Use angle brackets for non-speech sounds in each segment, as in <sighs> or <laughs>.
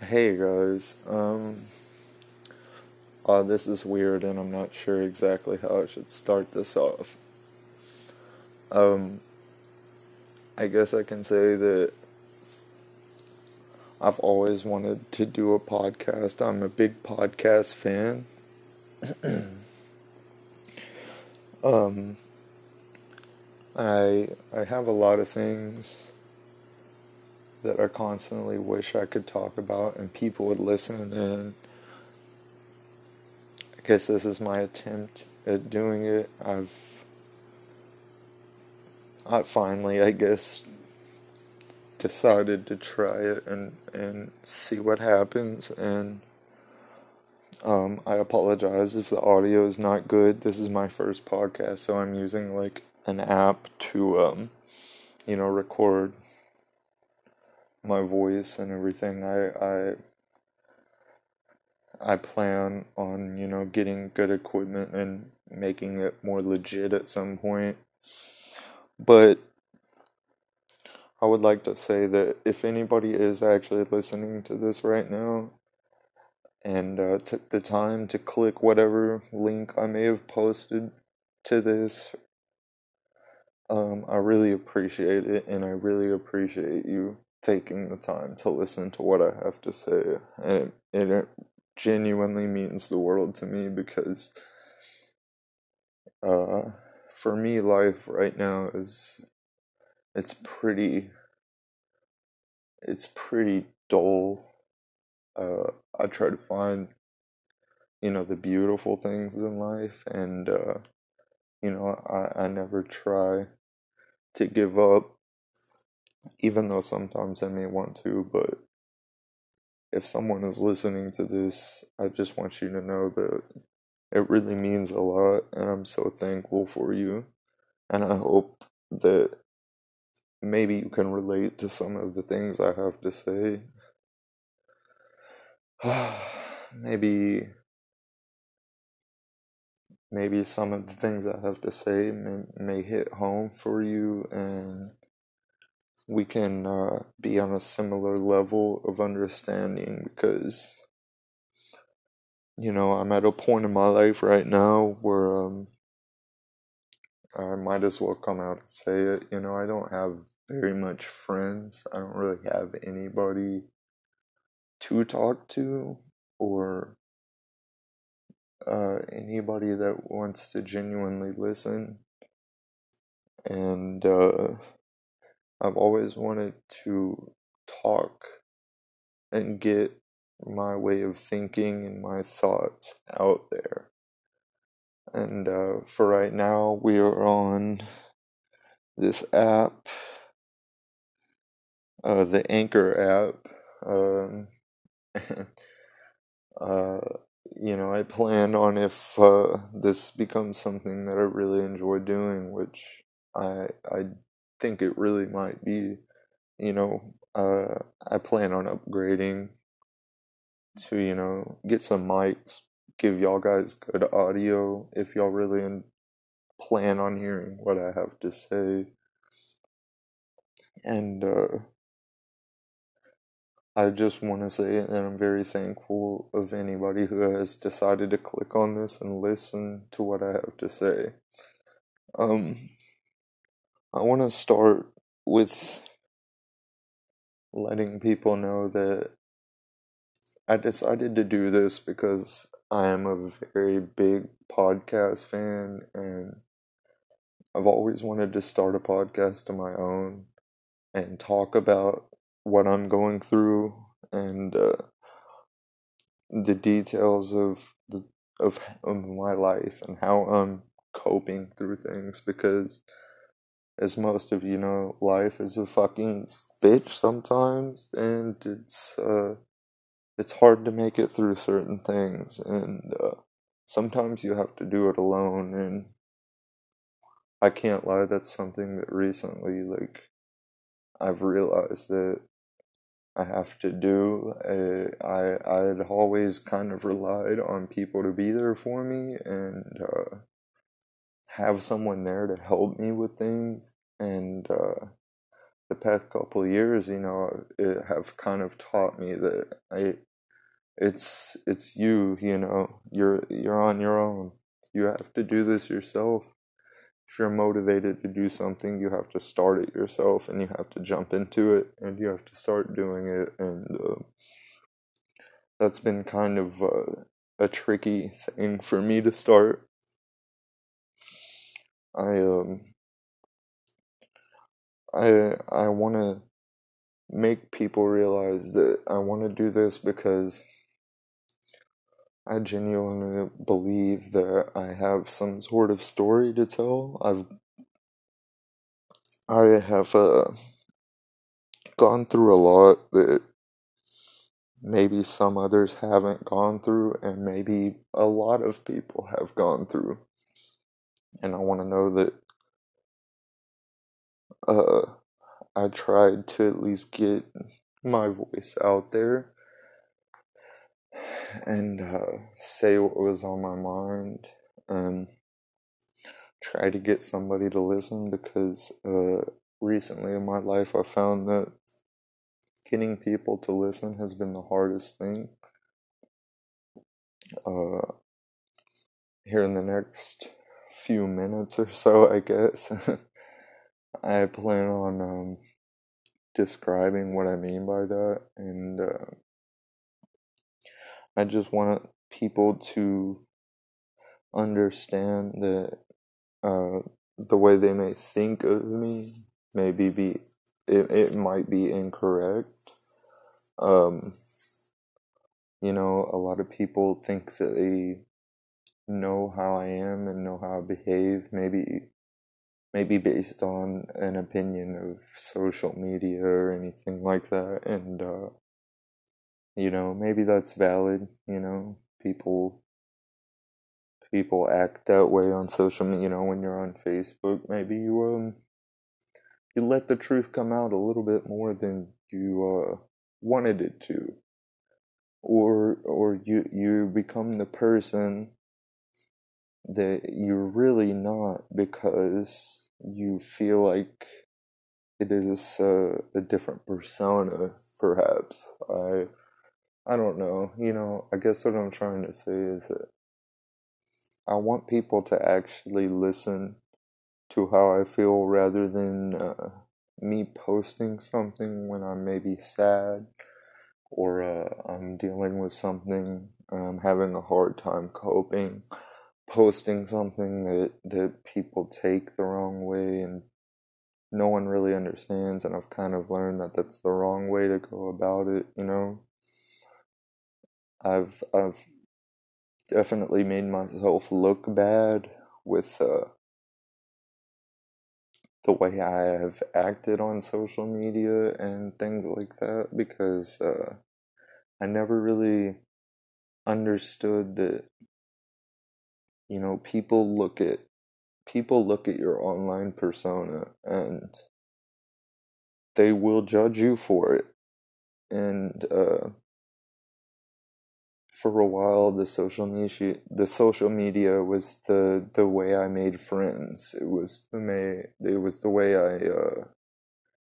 Hey guys, um, uh, this is weird and I'm not sure exactly how I should start this off. Um, I guess I can say that I've always wanted to do a podcast. I'm a big podcast fan. <clears throat> um, I I have a lot of things that I constantly wish I could talk about and people would listen and I guess this is my attempt at doing it. I've I finally I guess decided to try it and and see what happens and um, I apologize if the audio is not good. This is my first podcast, so I'm using like an app to um, you know record my voice and everything. I I I plan on, you know, getting good equipment and making it more legit at some point. But I would like to say that if anybody is actually listening to this right now and uh, took the time to click whatever link I may have posted to this, um, I really appreciate it and I really appreciate you taking the time to listen to what I have to say. And it, it genuinely means the world to me because uh, for me, life right now is it's pretty it's pretty dull. Uh, I try to find you know the beautiful things in life, and uh, you know I I never try to give up even though sometimes I may want to, but if someone is listening to this, I just want you to know that it really means a lot, and I'm so thankful for you. And I hope that maybe you can relate to some of the things I have to say. <sighs> maybe maybe some of the things I have to say may, may hit home for you and we can uh, be on a similar level of understanding because you know i'm at a point in my life right now where um, i might as well come out and say it you know i don't have very much friends. I don't really have anybody to talk to or uh, anybody that wants to genuinely listen. And uh, I've always wanted to talk and get my way of thinking and my thoughts out there. And uh, for right now, we are on this app, uh, the Anchor app. Um, <laughs> uh, you know, I plan on if uh, this becomes something that I really enjoy doing, which I I think it really might be. You know, uh, I plan on upgrading to you know get some mics, give y'all guys good audio if y'all really plan on hearing what I have to say, and uh, I just want to say that I'm very thankful of anybody who has decided to click on this and listen to what I have to say. Um, I want to start with letting people know that I decided to do this because I am a very big podcast fan and I've always wanted to start a podcast of my own and talk about what I'm going through and uh, the details of the of, of my life and how I'm coping through things because as most of you know, life is a fucking bitch sometimes, and it's uh, it's hard to make it through certain things, and uh, sometimes you have to do it alone. And I can't lie, that's something that recently, like, I've realized that I have to do. I I I'd always kind of relied on people to be there for me, and uh, have someone there to help me with things and uh, the past couple years, you know, it have kind of taught me that I, it's it's you, you know, you're you're on your own. You have to do this yourself. If you're motivated to do something, you have to start it yourself, and you have to jump into it, and you have to start doing it, and uh, that's been kind of uh, a tricky thing for me to start. I um I I want to make people realize that I want to do this because I genuinely believe that I have some sort of story to tell. I've I have uh, gone through a lot that maybe some others haven't gone through, and maybe a lot of people have gone through. And I want to know that uh, I tried to at least get my voice out there and uh, say what was on my mind and try to get somebody to listen because uh, recently in my life I found that getting people to listen has been the hardest thing. Uh, here in the next few minutes or so, I guess, <laughs> I plan on um, describing what I mean by that, and uh, I just want people to understand that uh, the way they may think of me maybe be it, it might be incorrect. Um, you know, a lot of people think that they know how I am and know how I behave, maybe maybe based on an opinion of social media or anything like that. And uh, you know, maybe that's valid, you know, people people act that way on social media, you know, when you're on Facebook, maybe you um you let the truth come out a little bit more than you uh wanted it to. Or or you you become the person that you're really not because you feel like it is a, a different persona perhaps. I i don't know. You know i guess what i'm trying to say is that i want people to actually listen to how i feel rather than uh, me posting something when I'm maybe sad or uh, I'm dealing with something, I'm having a hard time coping, posting something that, that people take the wrong way and no one really understands, and I've kind of learned that that's the wrong way to go about it, you know. I've I've definitely made myself look bad with uh, the way I have acted on social media and things like that because uh, I never really understood that you know people look at people look at your online persona and they will judge you for it and uh, for a while the social media the social media was the the way I made friends. It was the may it was the way I uh,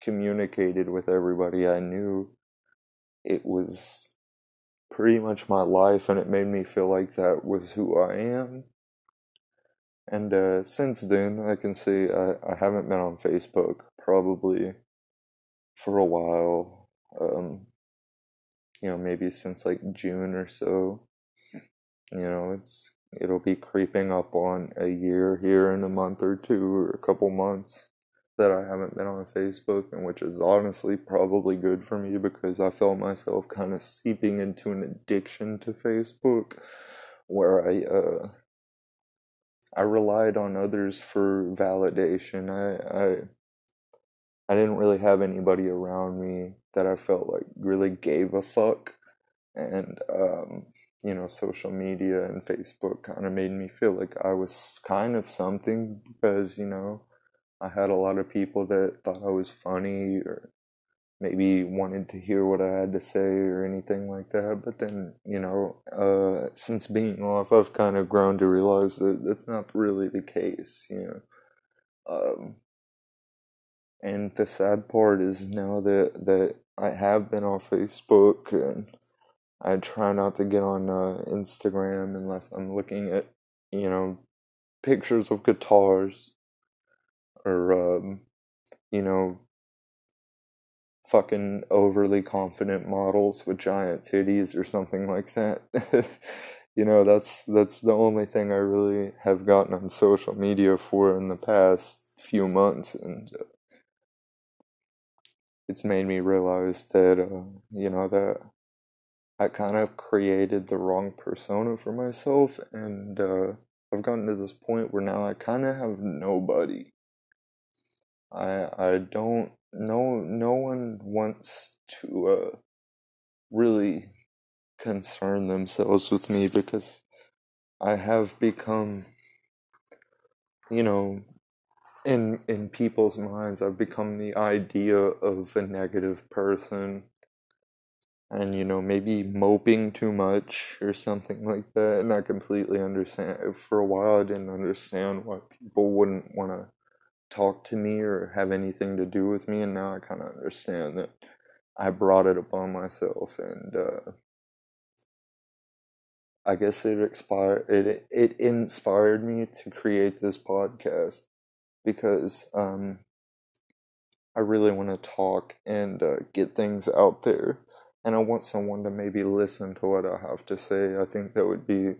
communicated with everybody I knew. It was pretty much my life, and it made me feel like that was who I am. And uh, since then, I can say I, I haven't been on Facebook probably for a while. Um, you know, maybe since like June or so. You know, it's it'll be creeping up on a year here in a month or two or a couple months that I haven't been on Facebook, and which is honestly probably good for me because I felt myself kind of seeping into an addiction to Facebook where I uh I relied on others for validation. I I I didn't really have anybody around me that I felt like really gave a fuck. And, um, you know, social media and Facebook kind of made me feel like I was kind of something because, you know, I had a lot of people that thought I was funny or maybe wanted to hear what I had to say or anything like that. But then, you know, uh, since being off, I've kind of grown to realize that that's not really the case, you know. Um, And the sad part is now that that I have been on Facebook and I try not to get on uh, Instagram unless I'm looking at you know pictures of guitars or um, you know fucking overly confident models with giant titties or something like that. <laughs> you know, that's that's the only thing I really have gotten on social media for in the past few months and uh, it's made me realize that uh, you know that I kind of created the wrong persona for myself and uh, I've gotten to this point where now I kind of have nobody. I I don't no no one wants to uh, really concern themselves with me because I have become you know in in people's minds I've become the idea of a negative person. And you know maybe moping too much or something like that and I completely understand for a while I didn't understand why people wouldn't want to talk to me or have anything to do with me and now I kind of understand that I brought it upon myself and uh, I guess it expired it it inspired me to create this podcast because um, I really want to talk and uh, get things out there and I want someone to maybe listen to what I have to say. I think that would be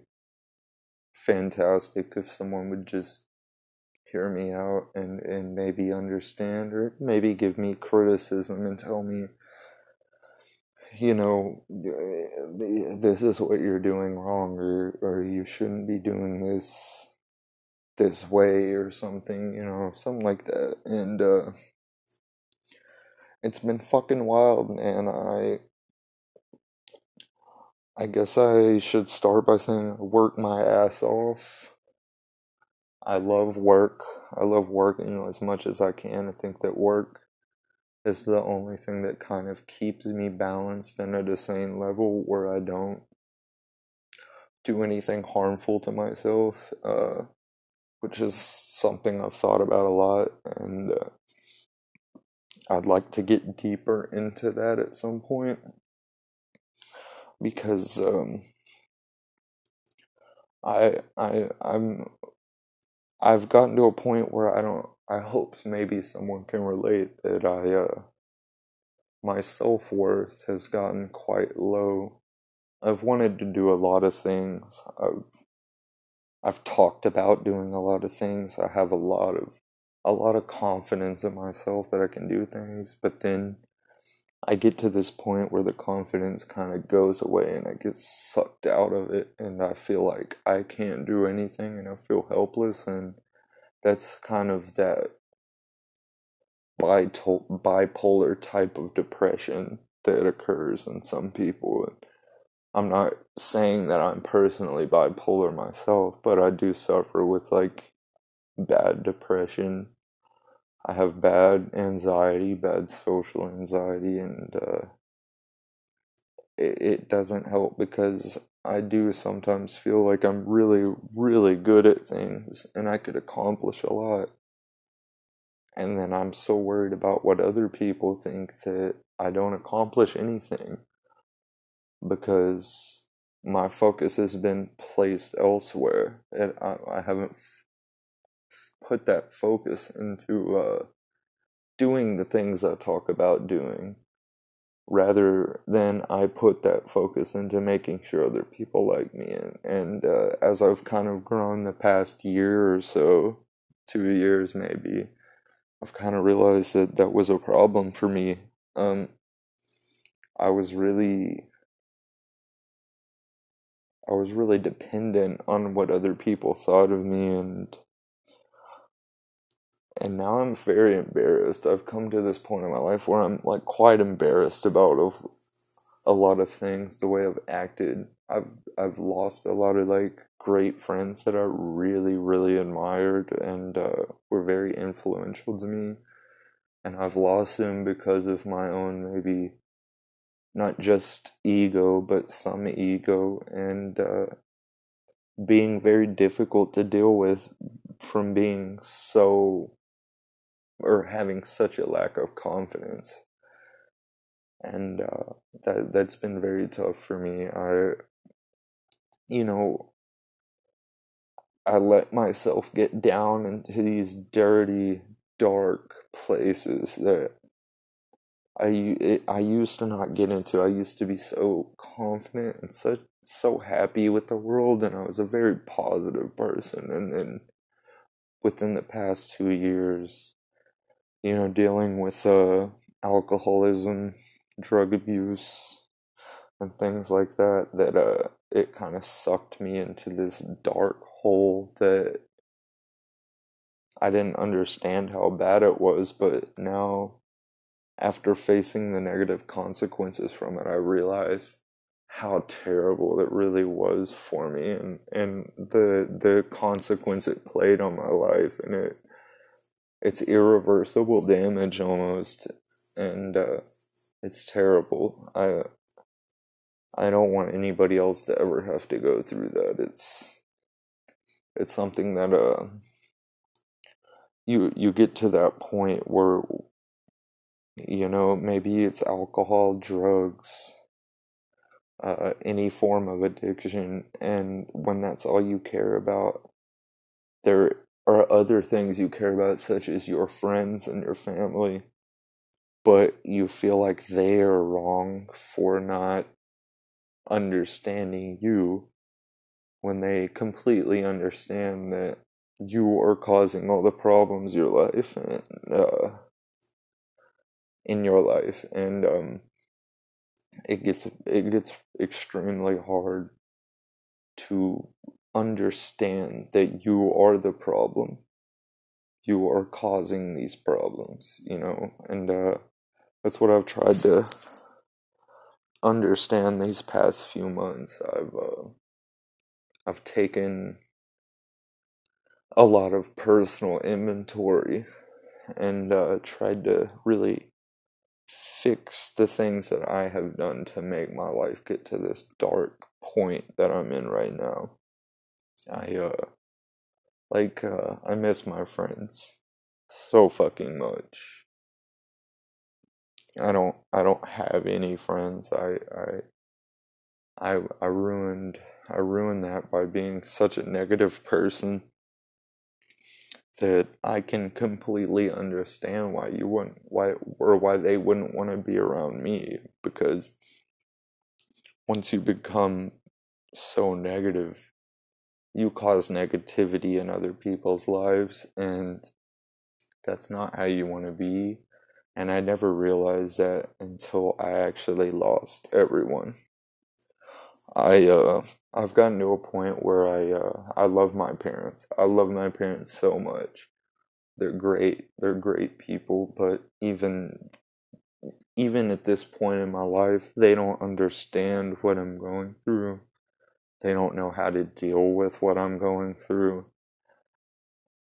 fantastic if someone would just hear me out and, and maybe understand or maybe give me criticism and tell me you know this is what you're doing wrong or or you shouldn't be doing this this way or something you know something like that. And uh it's been fucking wild man. I i guess i should start by saying work my ass off I love work. I love working you know, as much as I can. I think that work is the only thing that kind of keeps me balanced and at a sane level where I don't do anything harmful to myself, uh, which is something I've thought about a lot. And uh, I'd like to get deeper into that at some point because um, I I I'm I've gotten to a point where I don't. I hope maybe someone can relate that I, uh, my self worth has gotten quite low. I've wanted to do a lot of things. I've, I've talked about doing a lot of things. I have a lot of, a lot of confidence in myself that I can do things. But then I get to this point where the confidence kind of goes away and I get sucked out of it and I feel like I can't do anything and I feel helpless and that's kind of that bipolar type of depression that occurs in some people. I'm not saying that I'm personally bipolar myself, but I do suffer with like bad depression I have bad anxiety, bad social anxiety, and uh, it, it doesn't help because I do sometimes feel like I'm really, really good at things and I could accomplish a lot. And then I'm so worried about what other people think that I don't accomplish anything because my focus has been placed elsewhere and I, I haven't put that focus into uh, doing the things I talk about doing rather than I put that focus into making sure other people like me. And, and uh, as I've kind of grown the past year or so, two years maybe, I've kind of realized that that was a problem for me. Um, I was really I was really dependent on what other people thought of me and and now I'm very embarrassed. I've come to this point in my life where I'm like quite embarrassed about of a lot of things, the way I've acted. I've I've lost a lot of like great friends that I really really admired and uh, were very influential to me, and I've lost them because of my own maybe not just ego but some ego and uh, being very difficult to deal with from being so or having such a lack of confidence and uh, that that's been very tough for me i you know i let myself get down into these dirty dark places that I I used to not get into. I used to be so confident and so so happy with the world, and I was a very positive person. And then within the past two years, you know, dealing with uh, alcoholism, drug abuse, and things like that, that uh, it kind of sucked me into this dark hole that I didn't understand how bad it was, but now after facing the negative consequences from it, I realized how terrible it really was for me and, and the the consequence it played on my life and it it's irreversible damage almost and uh, it's terrible. I I don't want anybody else to ever have to go through that. It's it's something that uh you you get to that point where you know, maybe it's alcohol, drugs, uh, any form of addiction. And when that's all you care about, there other things you care about, such as your friends and your family. But you feel like they are wrong for not understanding you when they completely understand that you are causing all the problems in your life and uh, in your life and um, it gets it gets extremely hard to understand that you are the problem you are causing these problems you know and uh, that's what i've tried to understand these past few months i've uh, i've taken a lot of personal inventory and uh, tried to really fix the things that I have done to make my life get to this dark point that I'm in right now. I uh like uh I miss my friends so fucking much. I don't I don't have any friends. I I I I ruined I ruined that by being such a negative person that I can completely understand why you wouldn't why or why they wouldn't want to be around me because once you become so negative you cause negativity in other people's lives and that's not how you want to be and I never realized that until I actually lost everyone I uh I've gotten to a point where I uh I love my parents. I love my parents so much. They're great. They're great people, but even even at this point in my life, they don't understand what I'm going through. They don't know how to deal with what I'm going through.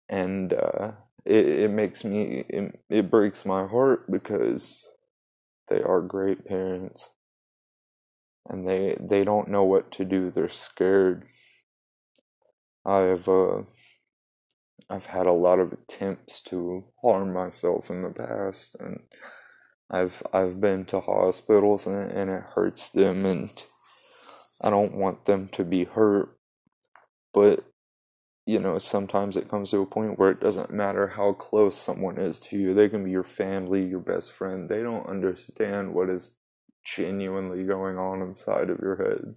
And uh it it makes me it, it breaks my heart because they are great parents and they they don't know what to do. They're scared. I've uh, I've had a lot of attempts to harm myself in the past, and I've I've been to hospitals and and it hurts them, and I don't want them to be hurt, but you know sometimes it comes to a point where it doesn't matter how close someone is to you. They can be your family, your best friend. They don't understand what is genuinely going on inside of your head.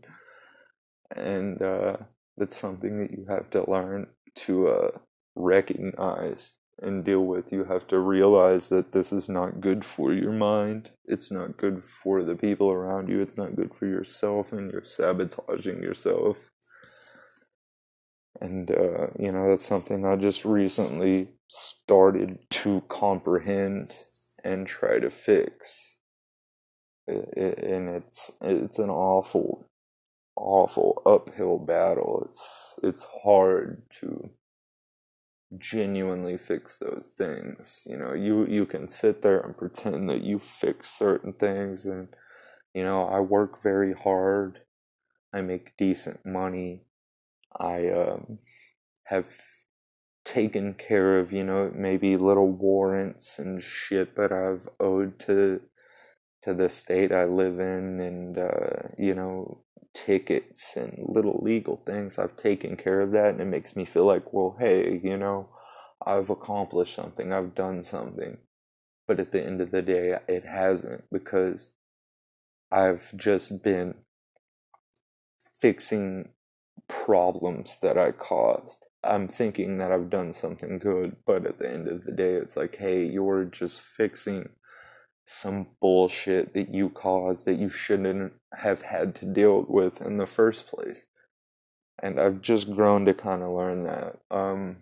And uh, that's something that you have to learn to uh, recognize and deal with. You have to realize that this is not good for your mind. It's not good for the people around you. It's not good for yourself, and you're sabotaging yourself. And, uh, you know, that's something I just recently started to comprehend and try to fix and it's it's an awful awful uphill battle it's it's hard to genuinely fix those things. You know you you can sit there and pretend that you fix certain things and you know I work very hard. I make decent money. I um have taken care of, you know, maybe little warrants and shit that I've owed to to the state I live in and uh, you know, tickets and little legal things. I've taken care of that and it makes me feel like, well, hey, you know, I've accomplished something, I've done something. But at the end of the day, it hasn't because I've just been fixing problems that I caused. I'm thinking that I've done something good, but at the end of the day, it's like, hey, you're just fixing some bullshit that you caused that you shouldn't have had to deal with in the first place. And I've just grown to kind of learn that. Um,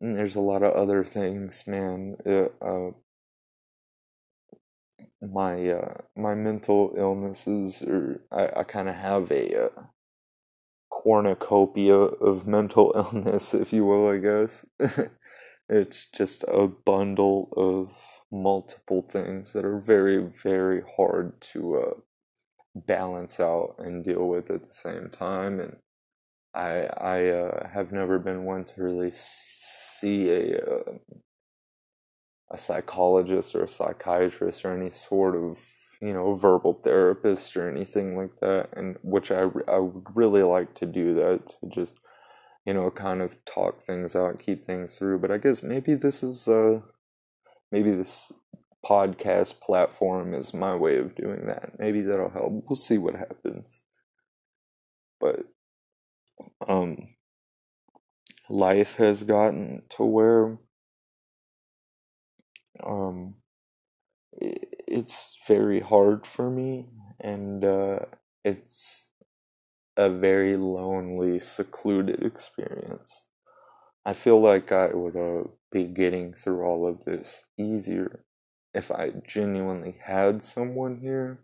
there's a lot of other things, man. Uh, uh, my uh, my mental illnesses, or I, I kind of have a uh, cornucopia of mental <laughs> illness, if you will, I guess. <laughs> it's just a bundle of multiple things that are very, very hard to uh, balance out and deal with at the same time. And I, I uh, have never been one to really see a uh, a psychologist or a psychiatrist or any sort of you know verbal therapist or anything like that and which i i would really like to do that to just you know kind of talk things out keep things through but i guess maybe this is uh maybe this podcast platform is my way of doing that. Maybe that'll help. We'll see what happens. But um life has gotten to where um it's very hard for me and uh, it's a very lonely secluded experience i feel like i would uh, be getting through all of this easier if i genuinely had someone here.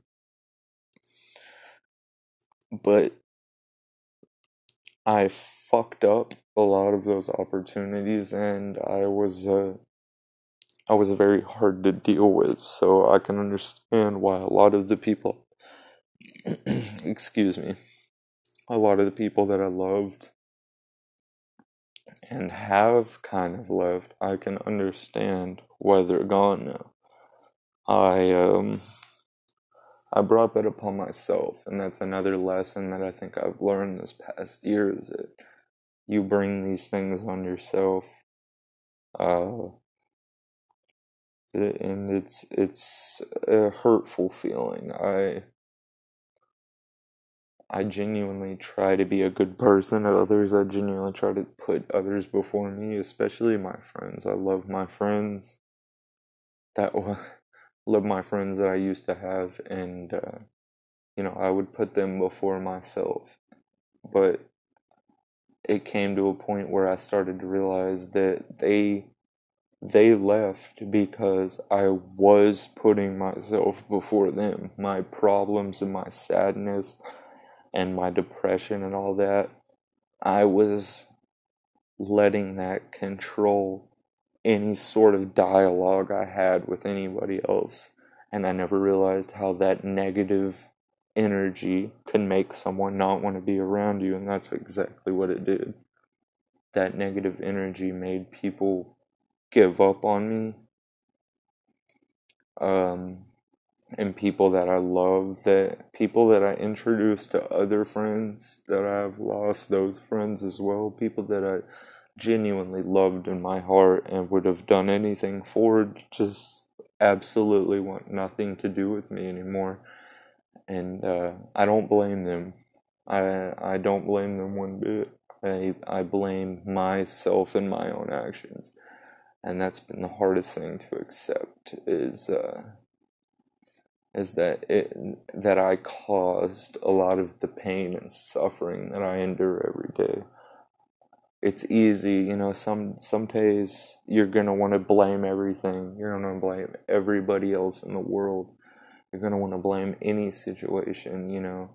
But i fucked up a lot of those opportunities and i was uh, I was very hard to deal with, so I can understand why a lot of the people, <clears throat> excuse me, a lot of the people that I loved and have kind of left, I can understand why they're gone now. I um I brought that upon myself, and that's another lesson that I think I've learned this past year is that you bring these things on yourself. Uh, and it's it's a hurtful feeling. I I genuinely try to be a good person to others. I genuinely try to put others before me, especially my friends. I love my friends. That was <laughs> love my friends that I used to have, and uh, you know I would put them before myself. But it came to a point where I started to realize that they they left because I was putting myself before them. My problems and my sadness and my depression and all that. I was letting that control any sort of dialogue I had with anybody else. And I never realized how that negative energy can make someone not want to be around you. And that's exactly what it did. That negative energy made people give up on me. Um, and people that I love, that people that I introduced to other friends that I've lost those friends as well, people that I genuinely loved in my heart and would have done anything for, just absolutely want nothing to do with me anymore. And uh, I don't blame them. I I don't blame them one bit. I I blame myself and my own actions and that's been the hardest thing to accept is uh, is that it that I caused a lot of the pain and suffering that I endure every day. It's easy, you know, some some days you're gonna want to blame everything. You're gonna blame everybody else in the world. You're gonna want to blame any situation, you know.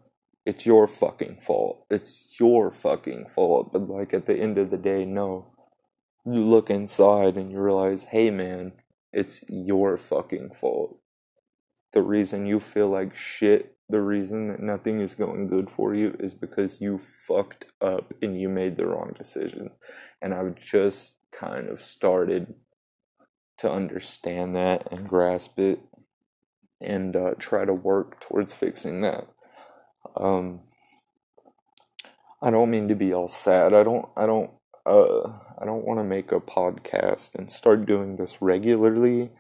It's your fucking fault. It's your fucking fault. But like at the end of the day, no you look inside and you realize, hey man, it's your fucking fault. The reason you feel like shit, the reason that nothing is going good for you is because you fucked up and you made the wrong decision. And I've just kind of started to understand that and grasp it and uh, try to work towards fixing that. Um, I don't mean to be all sad. I don't. I don't. Uh, I don't want to make a podcast and start doing this regularly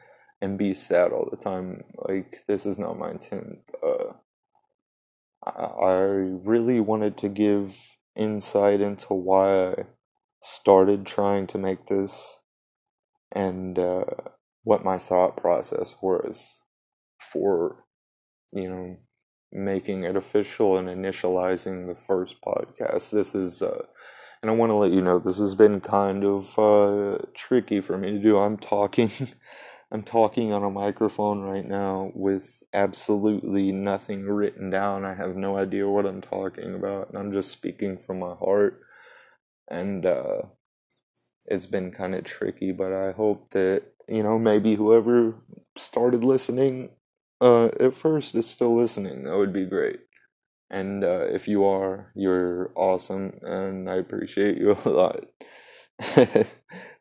and be sad all the time. Like this is not my intent. Uh, I, really wanted to give insight into why I started trying to make this and uh, what my thought process was for you know making it official and initializing the first podcast. This is, uh, and I want to let you know this has been kind of uh, tricky for me to do. I'm talking, <laughs> I'm talking on a microphone right now with absolutely nothing written down. I have no idea what I'm talking about, and I'm just speaking from my heart. And uh, it's been kind of tricky, but I hope that you know maybe whoever started listening uh, at first is still listening, that would be great. And uh, if you are, you're awesome, and I appreciate you <laughs> a lot. <laughs>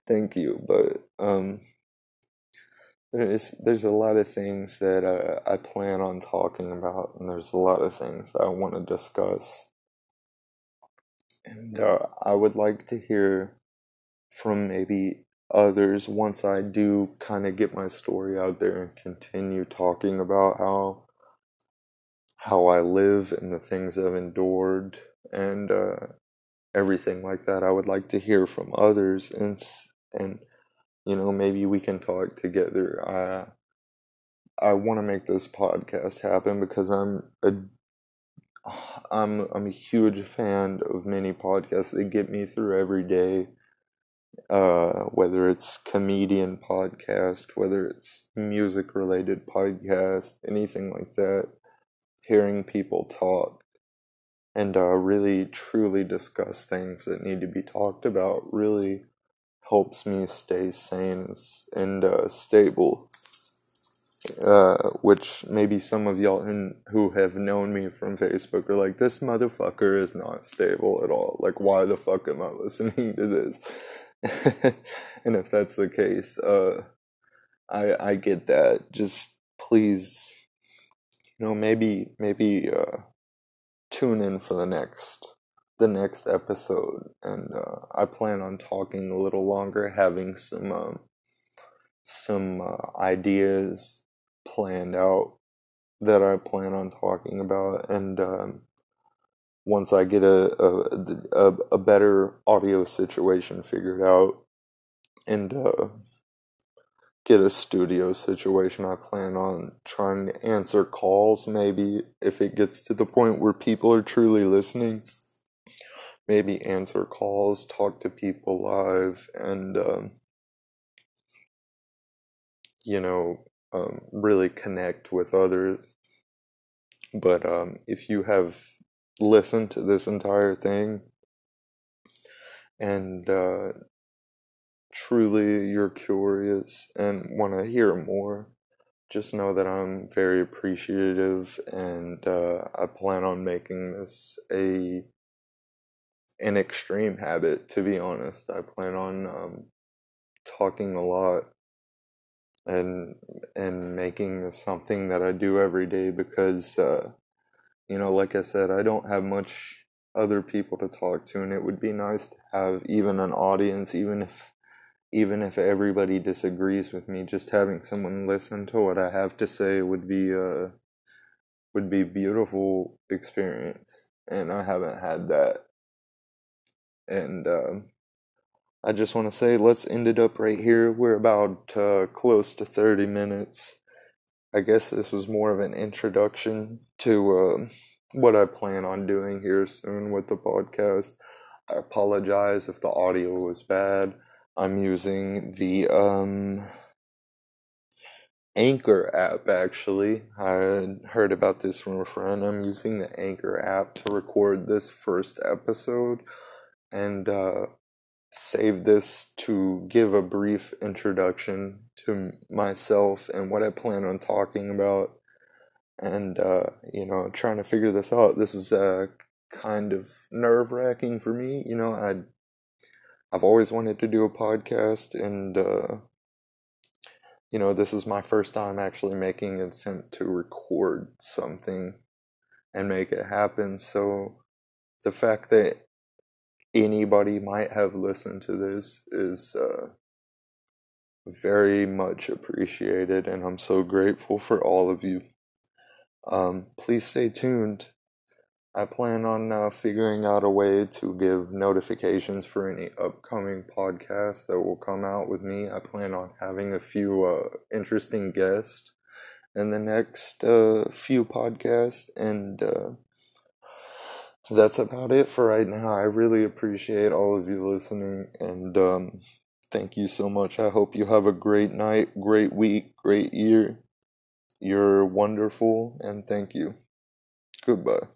Thank you. But um, there's there's a lot of things that uh, I plan on talking about, and there's a lot of things I want to discuss. And uh, I would like to hear from maybe others once I do kind of get my story out there and continue talking about how how I live and the things I've endured and uh, everything like that. I would like to hear from others and and you know maybe we can talk together. I I want to make this podcast happen because I'm a I'm I'm a huge fan of many podcasts. They get me through every day uh, whether it's comedian podcast, whether it's music related podcast, anything like that, hearing people talk and uh, really truly discuss things that need to be talked about really helps me stay sane and uh, stable. Uh, which maybe some of y'all who have known me from Facebook are like, this motherfucker is not stable at all. Like, why the fuck am I listening to this? <laughs> and if that's the case, uh, I I get that. Just please, you know, maybe maybe uh, tune in for the next the next episode, and uh, I plan on talking a little longer, having some um, some uh, ideas planned out that I plan on talking about, and um, once I get a, a, a, a better audio situation figured out and uh, get a studio situation, I plan on trying to answer calls. Maybe if it gets to the point where people are truly listening, maybe answer calls, talk to people live, and um, you know, um, really connect with others. But um, if you have listened to this entire thing and uh, truly you're curious and want to hear more, just know that I'm very appreciative and uh, I plan on making this a an extreme habit. To be honest, I plan on um, talking a lot and and making something that I do every day because. Uh, you know, like I said, I don't have much other people to talk to, and it would be nice to have even an audience, even if even if everybody disagrees with me, just having someone listen to what I have to say would be a would be beautiful experience, and I haven't had that. And um, I just want to say, let's end it up right here. We're about uh, close to thirty minutes. I guess this was more of an introduction to um, what I plan on doing here soon with the podcast. I apologize if the audio was bad. I'm using the um, Anchor app actually. I heard about this from a friend. I'm using the Anchor app to record this first episode and uh, save this to give a brief introduction to myself and what I plan on talking about and uh, you know, trying to figure this out. This is uh, kind of nerve wracking for me. You know, I I've always wanted to do a podcast, and uh, you know, this is my first time actually making an attempt to record something and make it happen. So the fact that anybody might have listened to this is uh, very much appreciated, and I'm so grateful for all of you. Um, please stay tuned. I plan on uh, figuring out a way to give notifications for any upcoming podcasts that will come out with me. I plan on having a few uh, interesting guests in the next uh, few podcasts, and uh, that's about it for right now. I really appreciate all of you listening, and um, thank you so much. I hope you have a great night, great week, great year. You're wonderful, and thank you. Goodbye.